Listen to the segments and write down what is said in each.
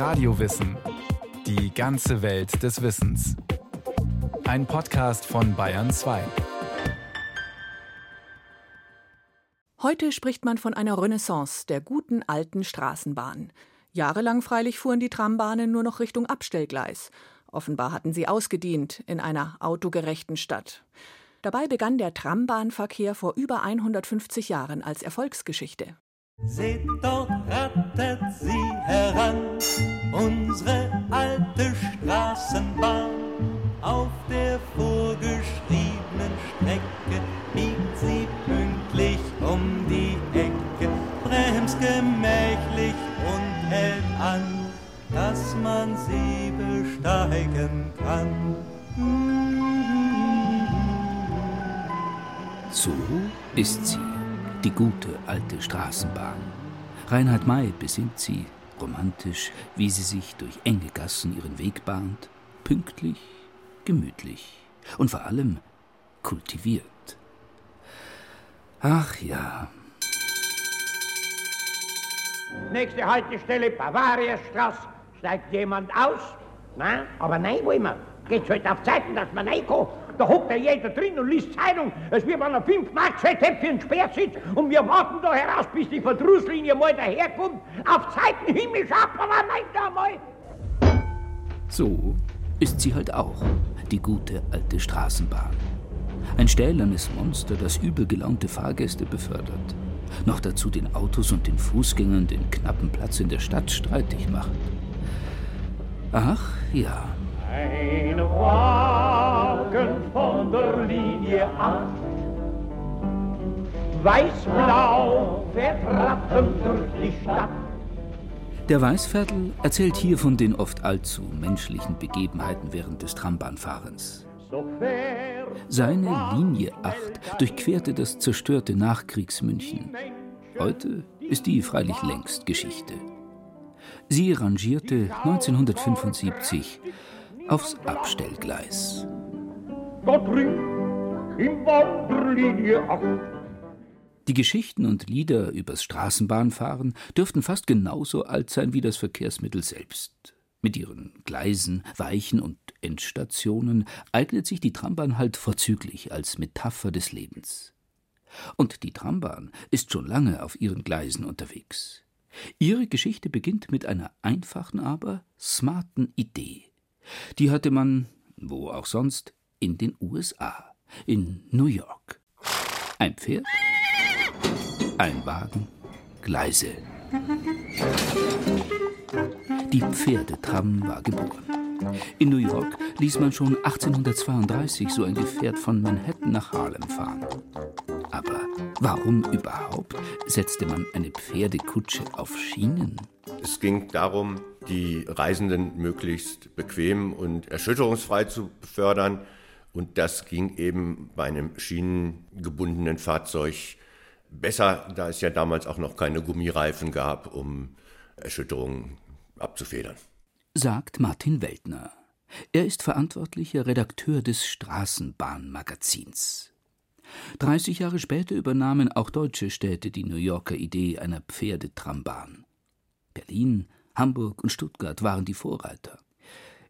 Radiowissen. Die ganze Welt des Wissens. Ein Podcast von Bayern 2. Heute spricht man von einer Renaissance der guten alten Straßenbahn. Jahrelang freilich fuhren die Trambahnen nur noch Richtung Abstellgleis. Offenbar hatten sie ausgedient in einer autogerechten Stadt. Dabei begann der Trambahnverkehr vor über 150 Jahren als Erfolgsgeschichte. Seht dort rattet sie heran, unsere alte Straßenbahn. Auf der vorgeschriebenen Strecke biegt sie pünktlich um die Ecke, bremst gemächlich und hält an, dass man sie besteigen kann. So ist sie die gute alte Straßenbahn. Reinhard May besinnt sie, romantisch, wie sie sich durch enge Gassen ihren Weg bahnt, pünktlich, gemütlich und vor allem kultiviert. Ach ja. Nächste Haltestelle Bavariastraße. Steigt jemand aus? Nein, aber nein wollen wir. Geht's halt auf Zeiten, dass man reinkommt. Da hockt ja jeder drin und liest Zeitung, als wie wenn er fünf Mark hätte für einen Sperrsitz. Und wir warten da heraus, bis die Verdrusslinie mal daherkommt. Auf Zeiten himmlisch ab, aber meint da mal. So ist sie halt auch, die gute alte Straßenbahn. Ein stählernes Monster, das übel gelaunte Fahrgäste befördert. Noch dazu den Autos und den Fußgängern den knappen Platz in der Stadt streitig macht. Ach ja. Ein Wagen von der Linie 8. Weiß-blau fährt rappend durch die Stadt. Der Weißviertel erzählt hier von den oft allzu menschlichen Begebenheiten während des Trambahnfahrens. Seine Linie 8 durchquerte das zerstörte Nachkriegsmünchen. Heute ist die freilich längst Geschichte. Sie rangierte 1975 aufs Abstellgleis. da drin im Wanderlinie 8. Die Geschichten und Lieder übers Straßenbahnfahren dürften fast genauso alt sein wie das Verkehrsmittel selbst. Mit ihren Gleisen, Weichen und Endstationen eignet sich die Trambahn halt vorzüglich als Metapher des Lebens. Und die Trambahn ist schon lange auf ihren Gleisen unterwegs. Ihre Geschichte beginnt mit einer einfachen, aber smarten Idee. Die hatte man, wo auch sonst, in den USA, in New York. Ein Pferd, ein Wagen, Gleise. Die Pferdetram war geboren. In New York ließ man schon 1832 so ein Gefährt von Manhattan nach Harlem fahren. Aber warum überhaupt setzte man eine Pferdekutsche auf Schienen? Es ging darum, die Reisenden möglichst bequem und erschütterungsfrei zu befördern. Und das ging eben bei einem schienengebundenen Fahrzeug besser, da es ja damals auch noch keine Gummireifen gab, um Erschütterungen abzufedern. sagt Martin Weltner. Er ist verantwortlicher Redakteur des Straßenbahnmagazins. 30 Jahre später übernahmen auch deutsche Städte die New Yorker Idee einer Pferdetrambahn. Berlin, Hamburg und Stuttgart waren die Vorreiter.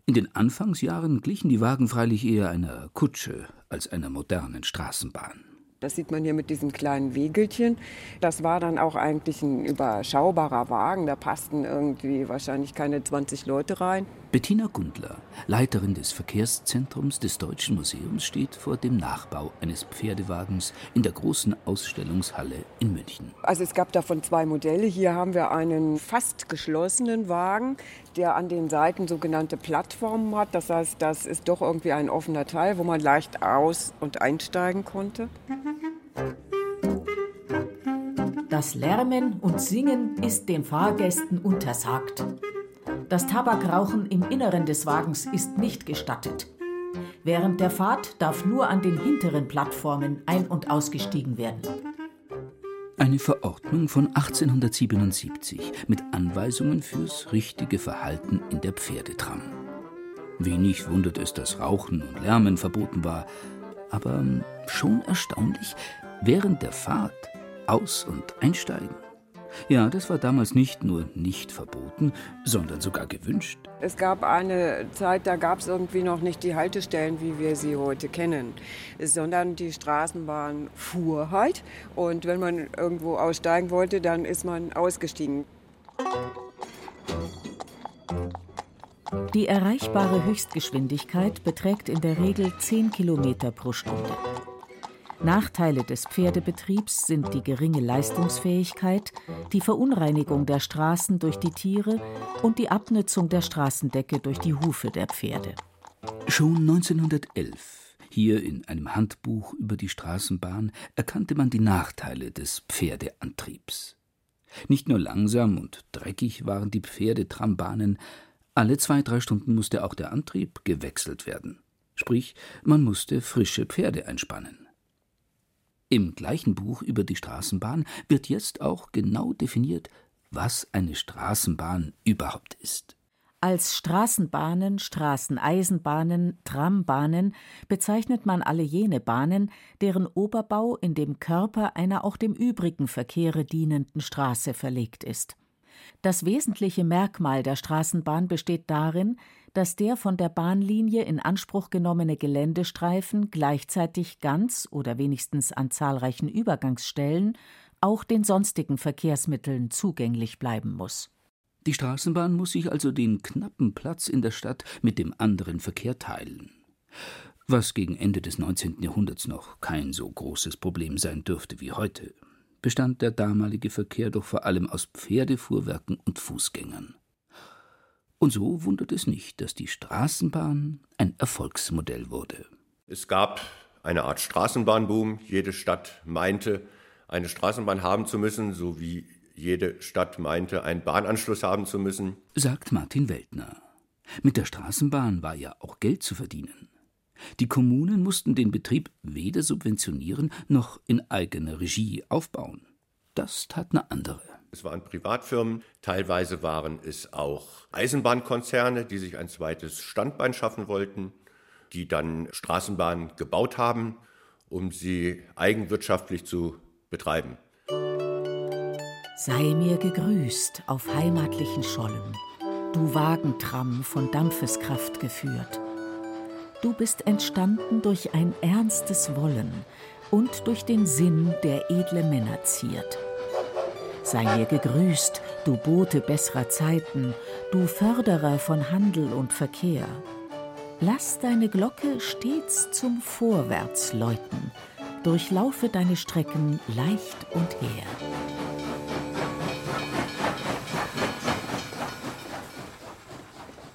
In den Anfangsjahren glichen die Wagen freilich eher einer Kutsche als einer modernen Straßenbahn. Das sieht man hier mit diesem kleinen Wegelchen. Das war dann auch eigentlich ein überschaubarer Wagen. Da passten irgendwie wahrscheinlich keine 20 Leute rein. Bettina Gundler, Leiterin des Verkehrszentrums des Deutschen Museums, steht vor dem Nachbau eines Pferdewagens in der großen Ausstellungshalle in München. Also es gab davon zwei Modelle. Hier haben wir einen fast geschlossenen Wagen, der an den Seiten sogenannte Plattformen hat. Das heißt, das ist doch irgendwie ein offener Teil, wo man leicht aus- und einsteigen konnte. Das Lärmen und Singen ist den Fahrgästen untersagt. Das Tabakrauchen im Inneren des Wagens ist nicht gestattet. Während der Fahrt darf nur an den hinteren Plattformen ein- und ausgestiegen werden. Eine Verordnung von 1877 mit Anweisungen fürs richtige Verhalten in der Pferdetram. Wenig wundert es, dass Rauchen und Lärmen verboten war, aber schon erstaunlich, während der Fahrt aus- und einsteigen. Ja, das war damals nicht nur nicht verboten, sondern sogar gewünscht. Es gab eine Zeit, da gab es irgendwie noch nicht die Haltestellen, wie wir sie heute kennen, sondern die Straßenbahn fuhr halt. Und wenn man irgendwo aussteigen wollte, dann ist man ausgestiegen. Die erreichbare Höchstgeschwindigkeit beträgt in der Regel 10 Kilometer pro Stunde. Nachteile des Pferdebetriebs sind die geringe Leistungsfähigkeit, die Verunreinigung der Straßen durch die Tiere und die Abnutzung der Straßendecke durch die Hufe der Pferde. Schon 1911, hier in einem Handbuch über die Straßenbahn, erkannte man die Nachteile des Pferdeantriebs. Nicht nur langsam und dreckig waren die Pferdetrammbahnen, alle zwei, drei Stunden musste auch der Antrieb gewechselt werden. Sprich, man musste frische Pferde einspannen. Im gleichen Buch über die Straßenbahn wird jetzt auch genau definiert, was eine Straßenbahn überhaupt ist. Als Straßenbahnen, Straßeneisenbahnen, Trambahnen bezeichnet man alle jene Bahnen, deren Oberbau in dem Körper einer auch dem übrigen Verkehre dienenden Straße verlegt ist. Das wesentliche Merkmal der Straßenbahn besteht darin, dass der von der Bahnlinie in Anspruch genommene Geländestreifen gleichzeitig ganz oder wenigstens an zahlreichen Übergangsstellen auch den sonstigen Verkehrsmitteln zugänglich bleiben muss. Die Straßenbahn muss sich also den knappen Platz in der Stadt mit dem anderen Verkehr teilen. Was gegen Ende des 19. Jahrhunderts noch kein so großes Problem sein dürfte wie heute, bestand der damalige Verkehr doch vor allem aus Pferdefuhrwerken und Fußgängern. Und so wundert es nicht, dass die Straßenbahn ein Erfolgsmodell wurde. Es gab eine Art Straßenbahnboom. Jede Stadt meinte, eine Straßenbahn haben zu müssen, so wie jede Stadt meinte, einen Bahnanschluss haben zu müssen. Sagt Martin Weltner. Mit der Straßenbahn war ja auch Geld zu verdienen. Die Kommunen mussten den Betrieb weder subventionieren noch in eigener Regie aufbauen. Das tat eine andere. Es waren Privatfirmen, teilweise waren es auch Eisenbahnkonzerne, die sich ein zweites Standbein schaffen wollten, die dann Straßenbahnen gebaut haben, um sie eigenwirtschaftlich zu betreiben. Sei mir gegrüßt auf heimatlichen Schollen, du Wagentram von Dampfeskraft geführt. Du bist entstanden durch ein ernstes Wollen und durch den Sinn, der edle Männer ziert. Sei mir gegrüßt, du Bote besserer Zeiten, du Förderer von Handel und Verkehr. Lass deine Glocke stets zum Vorwärts läuten, durchlaufe deine Strecken leicht und her.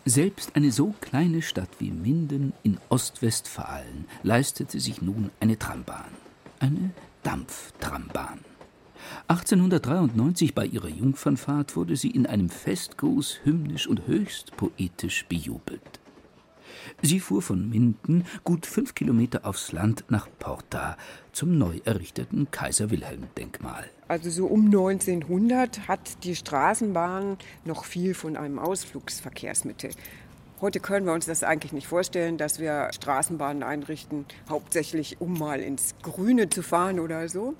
Selbst eine so kleine Stadt wie Minden in Ostwestfalen leistete sich nun eine Trambahn, eine Dampftrambahn. 1893 bei ihrer Jungfernfahrt wurde sie in einem Festgruß hymnisch und höchst poetisch bejubelt. Sie fuhr von Minden gut fünf Kilometer aufs Land nach Porta zum neu errichteten Kaiser-Wilhelm-Denkmal. Also so um 1900 hat die Straßenbahn noch viel von einem Ausflugsverkehrsmittel. Heute können wir uns das eigentlich nicht vorstellen, dass wir Straßenbahnen einrichten, hauptsächlich um mal ins Grüne zu fahren oder so.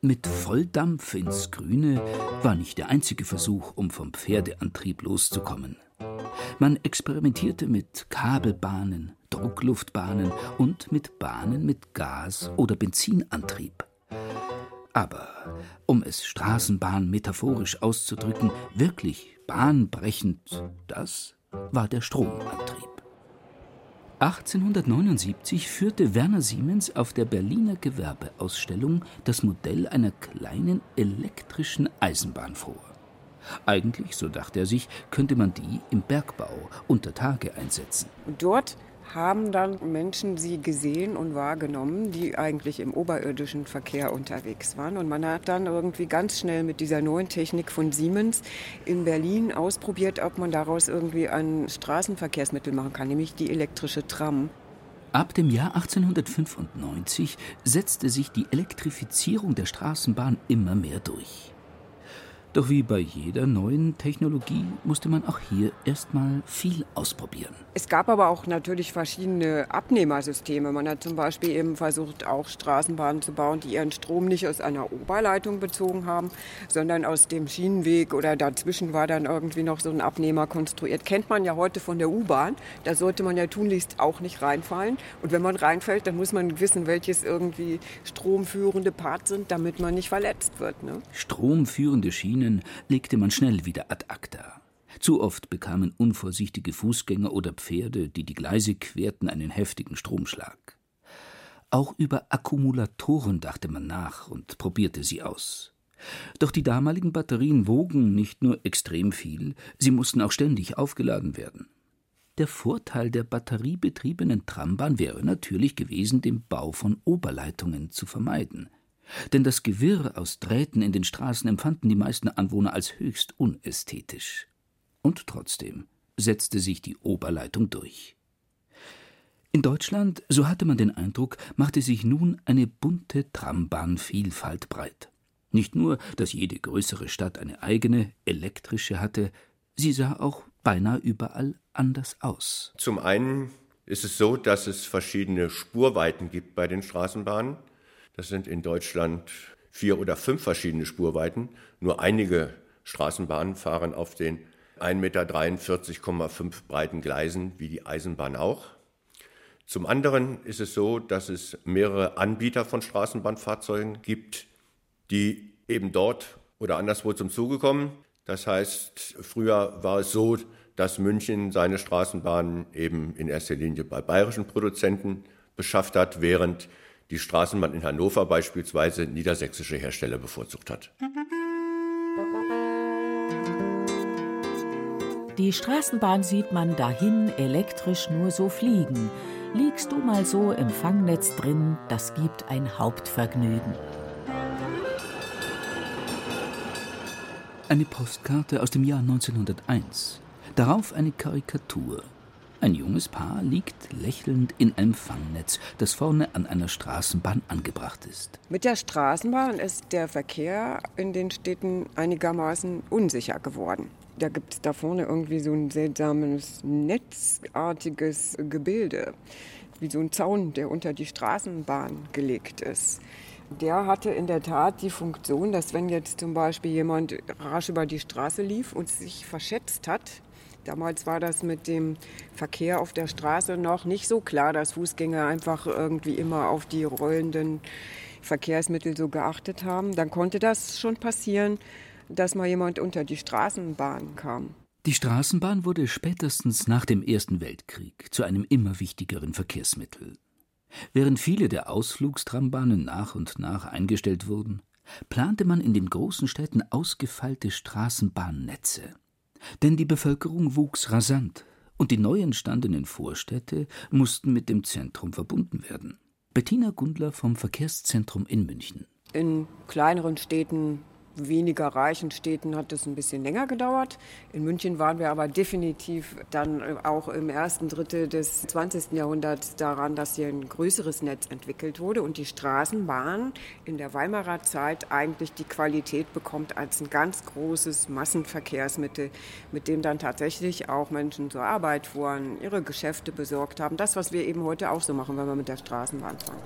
Mit Volldampf ins Grüne war nicht der einzige Versuch, um vom Pferdeantrieb loszukommen. Man experimentierte mit Kabelbahnen, Druckluftbahnen und mit Bahnen mit Gas- oder Benzinantrieb. Aber, um es Straßenbahn metaphorisch auszudrücken, wirklich bahnbrechend, das war der Stromantrieb. 1879 führte Werner Siemens auf der Berliner Gewerbeausstellung das Modell einer kleinen elektrischen Eisenbahn vor. Eigentlich, so dachte er sich, könnte man die im Bergbau unter Tage einsetzen. Dort haben dann Menschen sie gesehen und wahrgenommen, die eigentlich im oberirdischen Verkehr unterwegs waren. Und man hat dann irgendwie ganz schnell mit dieser neuen Technik von Siemens in Berlin ausprobiert, ob man daraus irgendwie ein Straßenverkehrsmittel machen kann, nämlich die elektrische Tram. Ab dem Jahr 1895 setzte sich die Elektrifizierung der Straßenbahn immer mehr durch. Doch wie bei jeder neuen Technologie musste man auch hier erstmal viel ausprobieren. Es gab aber auch natürlich verschiedene Abnehmersysteme. Man hat zum Beispiel eben versucht, auch Straßenbahnen zu bauen, die ihren Strom nicht aus einer Oberleitung bezogen haben, sondern aus dem Schienenweg oder dazwischen war dann irgendwie noch so ein Abnehmer konstruiert. Kennt man ja heute von der U-Bahn. Da sollte man ja tunlichst auch nicht reinfallen. Und wenn man reinfällt, dann muss man wissen, welches irgendwie stromführende Part sind, damit man nicht verletzt wird. Ne? Stromführende Schienen Schienen legte man schnell wieder ad acta. Zu oft bekamen unvorsichtige Fußgänger oder Pferde, die die Gleise querten, einen heftigen Stromschlag. Auch über Akkumulatoren dachte man nach und probierte sie aus. Doch die damaligen Batterien wogen nicht nur extrem viel, sie mussten auch ständig aufgeladen werden. Der Vorteil der batteriebetriebenen Trambahn wäre natürlich gewesen, den Bau von Oberleitungen zu vermeiden. Denn das Gewirr aus Drähten in den Straßen empfanden die meisten Anwohner als höchst unästhetisch. Und trotzdem setzte sich die Oberleitung durch. In Deutschland, so hatte man den Eindruck, machte sich nun eine bunte Trambahnvielfalt breit. Nicht nur, dass jede größere Stadt eine eigene, elektrische hatte, sie sah auch beinahe überall anders aus. Zum einen ist es so, dass es verschiedene Spurweiten gibt bei den Straßenbahnen. Das sind in Deutschland vier oder fünf verschiedene Spurweiten. Nur einige Straßenbahnen fahren auf den 1,43,5 Meter breiten Gleisen wie die Eisenbahn auch. Zum anderen ist es so, dass es mehrere Anbieter von Straßenbahnfahrzeugen gibt, die eben dort oder anderswo zum Zuge kommen. Das heißt, früher war es so, dass München seine Straßenbahnen eben in erster Linie bei bayerischen Produzenten beschafft hat, während die Straßenbahn in Hannover beispielsweise niedersächsische Hersteller bevorzugt hat. Die Straßenbahn sieht man dahin elektrisch nur so fliegen. Liegst du mal so im Fangnetz drin, das gibt ein Hauptvergnügen. Eine Postkarte aus dem Jahr 1901. Darauf eine Karikatur. Ein junges Paar liegt lächelnd in einem Fangnetz, das vorne an einer Straßenbahn angebracht ist. Mit der Straßenbahn ist der Verkehr in den Städten einigermaßen unsicher geworden. Da gibt es da vorne irgendwie so ein seltsames, netzartiges Gebilde, wie so ein Zaun, der unter die Straßenbahn gelegt ist. Der hatte in der Tat die Funktion, dass wenn jetzt zum Beispiel jemand rasch über die Straße lief und sich verschätzt hat, Damals war das mit dem Verkehr auf der Straße noch nicht so klar, dass Fußgänger einfach irgendwie immer auf die rollenden Verkehrsmittel so geachtet haben. Dann konnte das schon passieren, dass mal jemand unter die Straßenbahn kam. Die Straßenbahn wurde spätestens nach dem Ersten Weltkrieg zu einem immer wichtigeren Verkehrsmittel. Während viele der Ausflugstrambahnen nach und nach eingestellt wurden, plante man in den großen Städten ausgefeilte Straßenbahnnetze. Denn die Bevölkerung wuchs rasant und die neu entstandenen Vorstädte mussten mit dem Zentrum verbunden werden. Bettina Gundler vom Verkehrszentrum in München. In kleineren Städten weniger reichen Städten hat es ein bisschen länger gedauert. In München waren wir aber definitiv dann auch im ersten Drittel des 20. Jahrhunderts daran, dass hier ein größeres Netz entwickelt wurde und die Straßenbahn in der Weimarer Zeit eigentlich die Qualität bekommt als ein ganz großes Massenverkehrsmittel, mit dem dann tatsächlich auch Menschen zur Arbeit fuhren, ihre Geschäfte besorgt haben. Das, was wir eben heute auch so machen, wenn wir mit der Straßenbahn fahren.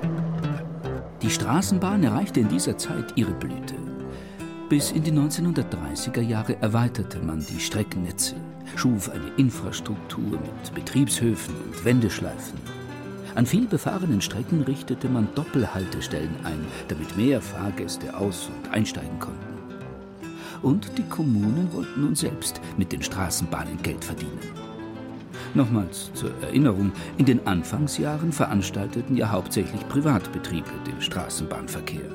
Die Straßenbahn erreichte in dieser Zeit ihre Blüte. Bis in die 1930er Jahre erweiterte man die Streckennetze, schuf eine Infrastruktur mit Betriebshöfen und Wendeschleifen. An viel befahrenen Strecken richtete man Doppelhaltestellen ein, damit mehr Fahrgäste aus- und einsteigen konnten. Und die Kommunen wollten nun selbst mit den Straßenbahnen Geld verdienen. Nochmals zur Erinnerung, in den Anfangsjahren veranstalteten ja hauptsächlich Privatbetriebe den Straßenbahnverkehr.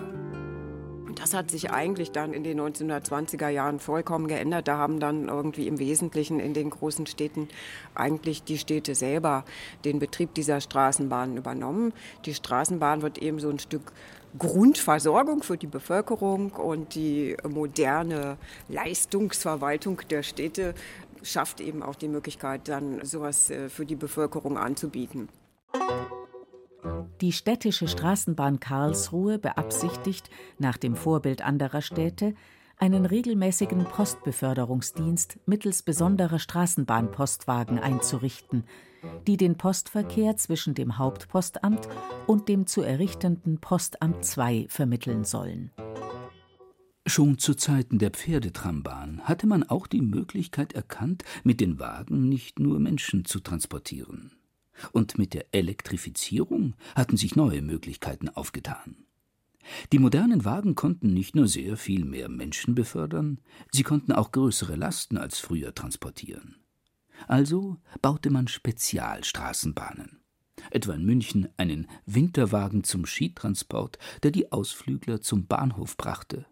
Das hat sich eigentlich dann in den 1920er Jahren vollkommen geändert. Da haben dann irgendwie im Wesentlichen in den großen Städten eigentlich die Städte selber den Betrieb dieser Straßenbahnen übernommen. Die Straßenbahn wird eben so ein Stück Grundversorgung für die Bevölkerung und die moderne Leistungsverwaltung der Städte schafft eben auch die Möglichkeit, dann sowas äh, für die Bevölkerung anzubieten. Die städtische Straßenbahn Karlsruhe beabsichtigt, nach dem Vorbild anderer Städte, einen regelmäßigen Postbeförderungsdienst mittels besonderer Straßenbahnpostwagen einzurichten, die den Postverkehr zwischen dem Hauptpostamt und dem zu errichtenden Postamt II vermitteln sollen. Schon zu Zeiten der Pferdetrambahn hatte man auch die Möglichkeit erkannt, mit den Wagen nicht nur Menschen zu transportieren. Und mit der Elektrifizierung hatten sich neue Möglichkeiten aufgetan. Die modernen Wagen konnten nicht nur sehr viel mehr Menschen befördern, sie konnten auch größere Lasten als früher transportieren. Also baute man Spezialstraßenbahnen. Etwa in München einen Winterwagen zum Skitransport, der die Ausflügler zum Bahnhof brachte.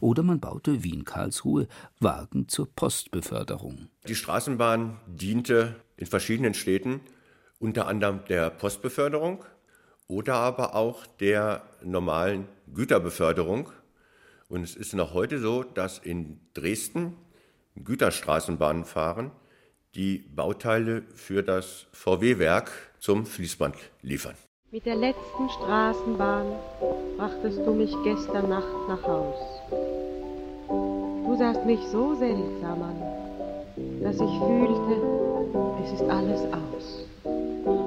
Oder man baute wie in Karlsruhe Wagen zur Postbeförderung. Die Straßenbahn diente in verschiedenen Städten unter anderem der Postbeförderung oder aber auch der normalen Güterbeförderung. Und es ist noch heute so, dass in Dresden Güterstraßenbahnen fahren, die Bauteile für das VW-Werk zum Fließband liefern. Mit der letzten Straßenbahn brachtest du mich gestern Nacht nach Haus. Du sahst mich so seltsam an, dass ich fühlte, es ist alles aus.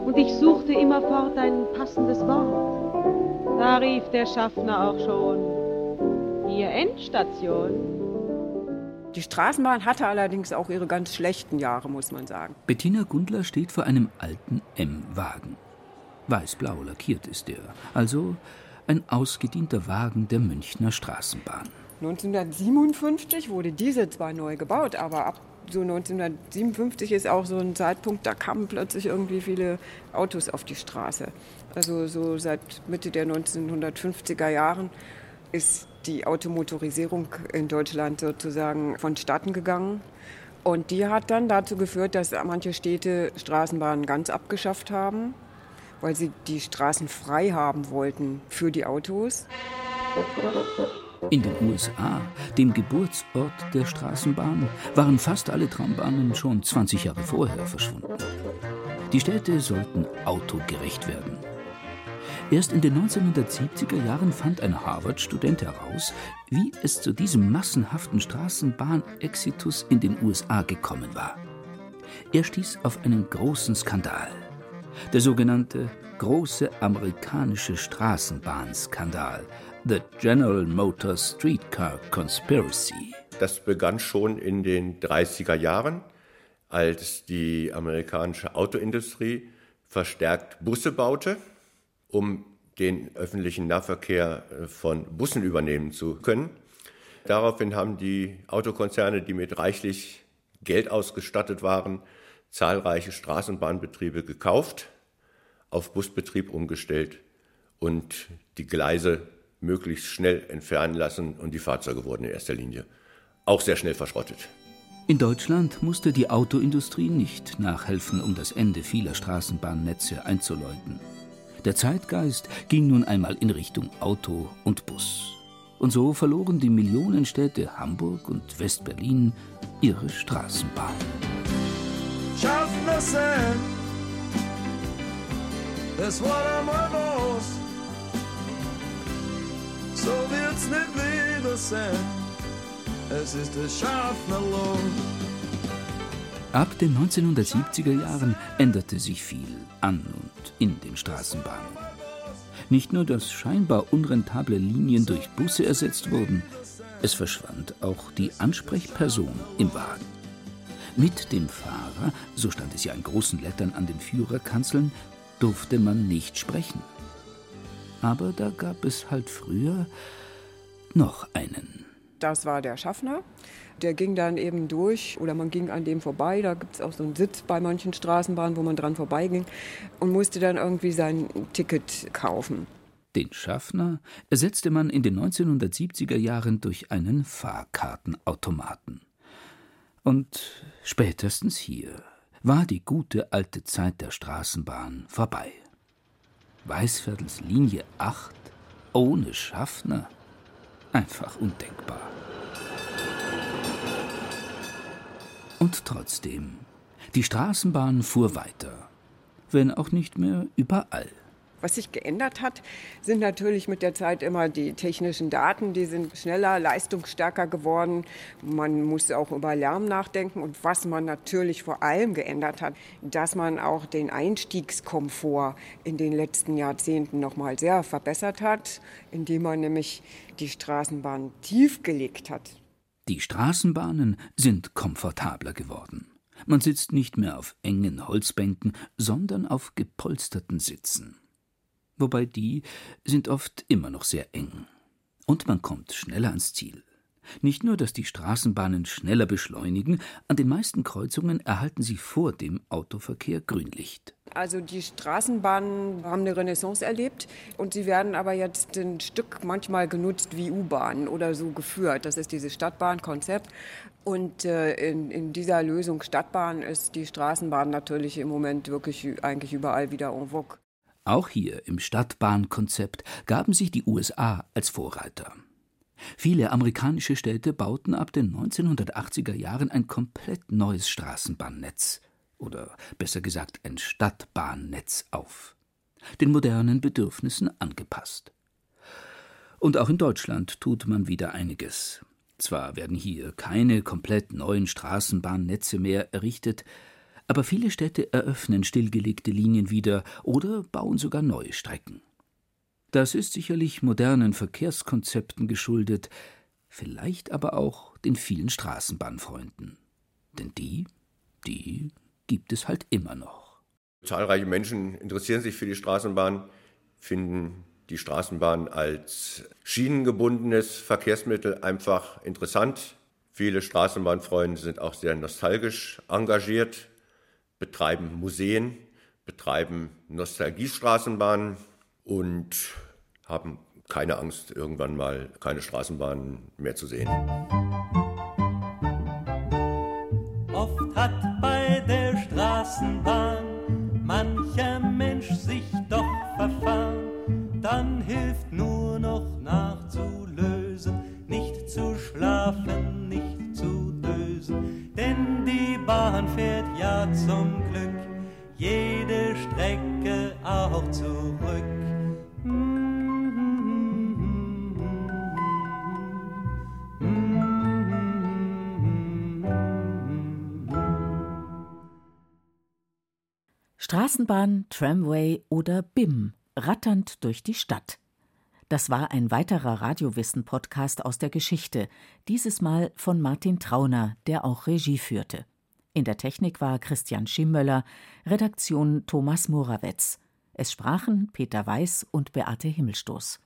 Und ich suchte immerfort ein passendes Wort. Da rief der Schaffner auch schon, hier Endstation. Die Straßenbahn hatte allerdings auch ihre ganz schlechten Jahre, muss man sagen. Bettina Gundler steht vor einem alten M-Wagen. Weiß-blau lackiert ist er, also ein ausgedienter Wagen der Münchner Straßenbahn. 1957 wurde diese zwar neu gebaut, aber ab so 1957 ist auch so ein Zeitpunkt, da kamen plötzlich irgendwie viele Autos auf die Straße. Also so seit Mitte der 1950er Jahren ist die Automotorisierung in Deutschland sozusagen vonstatten gegangen. Und die hat dann dazu geführt, dass manche Städte Straßenbahnen ganz abgeschafft haben, weil sie die Straßen frei haben wollten für die Autos. In den USA, dem Geburtsort der Straßenbahn, waren fast alle Trambahnen schon 20 Jahre vorher verschwunden. Die Städte sollten autogerecht werden. Erst in den 1970er Jahren fand ein Harvard-Student heraus, wie es zu diesem massenhaften Straßenbahn-Exitus in den USA gekommen war. Er stieß auf einen großen Skandal. Der sogenannte große amerikanische Straßenbahnskandal, The General Motors Streetcar Conspiracy. Das begann schon in den 30er Jahren, als die amerikanische Autoindustrie verstärkt Busse baute um den öffentlichen Nahverkehr äh, von Bussen übernehmen zu können. Daraufhin haben die Autokonzerne, die mit reichlich Geld ausgestattet waren, zahlreiche Straßenbahnbetriebe gekauft, auf Busbetrieb umgestellt und die Gleise möglichst schnell entfernen lassen und die Fahrzeuge wurden in erster Linie auch sehr schnell verschrottet. In Deutschland musste die Autoindustrie nicht nachhelfen, um das Ende vieler Straßenbahnnetze einzuläuten. Der Zeitgeist ging nun einmal in Richtung Auto und Bus. Und so verloren die Millionenstädte Hamburg und West-Berlin ihre Straßenbahn. Schaffner sein, das war einmal was. So wird's nicht wieder sein. Es ist das Schaffner Ab den 1970er Jahren änderte sich viel an und in den Straßenbahnen. Nicht nur, dass scheinbar unrentable Linien durch Busse ersetzt wurden, es verschwand auch die Ansprechperson im Wagen. Mit dem Fahrer, so stand es ja in großen Lettern an den Führerkanzeln, durfte man nicht sprechen. Aber da gab es halt früher noch einen. Das war der Schaffner. Der ging dann eben durch oder man ging an dem vorbei. Da gibt es auch so einen Sitz bei manchen Straßenbahnen, wo man dran vorbeiging und musste dann irgendwie sein Ticket kaufen. Den Schaffner ersetzte man in den 1970er Jahren durch einen Fahrkartenautomaten. Und spätestens hier war die gute alte Zeit der Straßenbahn vorbei. Weißviertels Linie 8 ohne Schaffner? Einfach undenkbar. Und trotzdem, die Straßenbahn fuhr weiter, wenn auch nicht mehr überall. Was sich geändert hat, sind natürlich mit der Zeit immer die technischen Daten, die sind schneller, leistungsstärker geworden. Man muss auch über Lärm nachdenken und was man natürlich vor allem geändert hat, dass man auch den Einstiegskomfort in den letzten Jahrzehnten noch mal sehr verbessert hat, indem man nämlich die Straßenbahn tiefgelegt hat. Die Straßenbahnen sind komfortabler geworden. Man sitzt nicht mehr auf engen Holzbänken, sondern auf gepolsterten Sitzen wobei die sind oft immer noch sehr eng. Und man kommt schneller ans Ziel. Nicht nur, dass die Straßenbahnen schneller beschleunigen, an den meisten Kreuzungen erhalten sie vor dem Autoverkehr Grünlicht. Also die Straßenbahnen haben eine Renaissance erlebt und sie werden aber jetzt ein Stück manchmal genutzt wie U-Bahnen oder so geführt. Das ist dieses Stadtbahnkonzept. Und äh, in, in, dieser Lösung Stadtbahn ist die Straßenbahn natürlich im Moment wirklich eigentlich überall wieder en vogue. Auch hier im Stadtbahnkonzept gaben sich die USA als Vorreiter. Viele amerikanische Städte bauten ab den 1980er Jahren ein komplett neues Straßenbahnnetz oder besser gesagt ein Stadtbahnnetz auf, den modernen Bedürfnissen angepasst. Und auch in Deutschland tut man wieder einiges. Zwar werden hier keine komplett neuen Straßenbahnnetze mehr errichtet, aber viele Städte eröffnen stillgelegte Linien wieder oder bauen sogar neue Strecken. Das ist sicherlich modernen Verkehrskonzepten geschuldet, vielleicht aber auch den vielen Straßenbahnfreunden. Denn die, die gibt es halt immer noch. Zahlreiche Menschen interessieren sich für die Straßenbahn, finden die Straßenbahn als schienengebundenes Verkehrsmittel einfach interessant. Viele Straßenbahnfreunde sind auch sehr nostalgisch engagiert betreiben Museen, betreiben Nostalgiestraßenbahnen und haben keine Angst, irgendwann mal keine Straßenbahnen mehr zu sehen. Oft hat bei der Straßenbahn mancher Mensch sich doch verfahren, dann hilft nur noch nachzulösen, nicht zu schlafen, Straßenbahn, Tramway oder BIM, ratternd durch die Stadt. Das war ein weiterer Radiowissen-Podcast aus der Geschichte, dieses Mal von Martin Trauner, der auch Regie führte. In der Technik war Christian Schimmöller, Redaktion Thomas Morawetz. Es sprachen Peter Weiß und Beate Himmelstoß.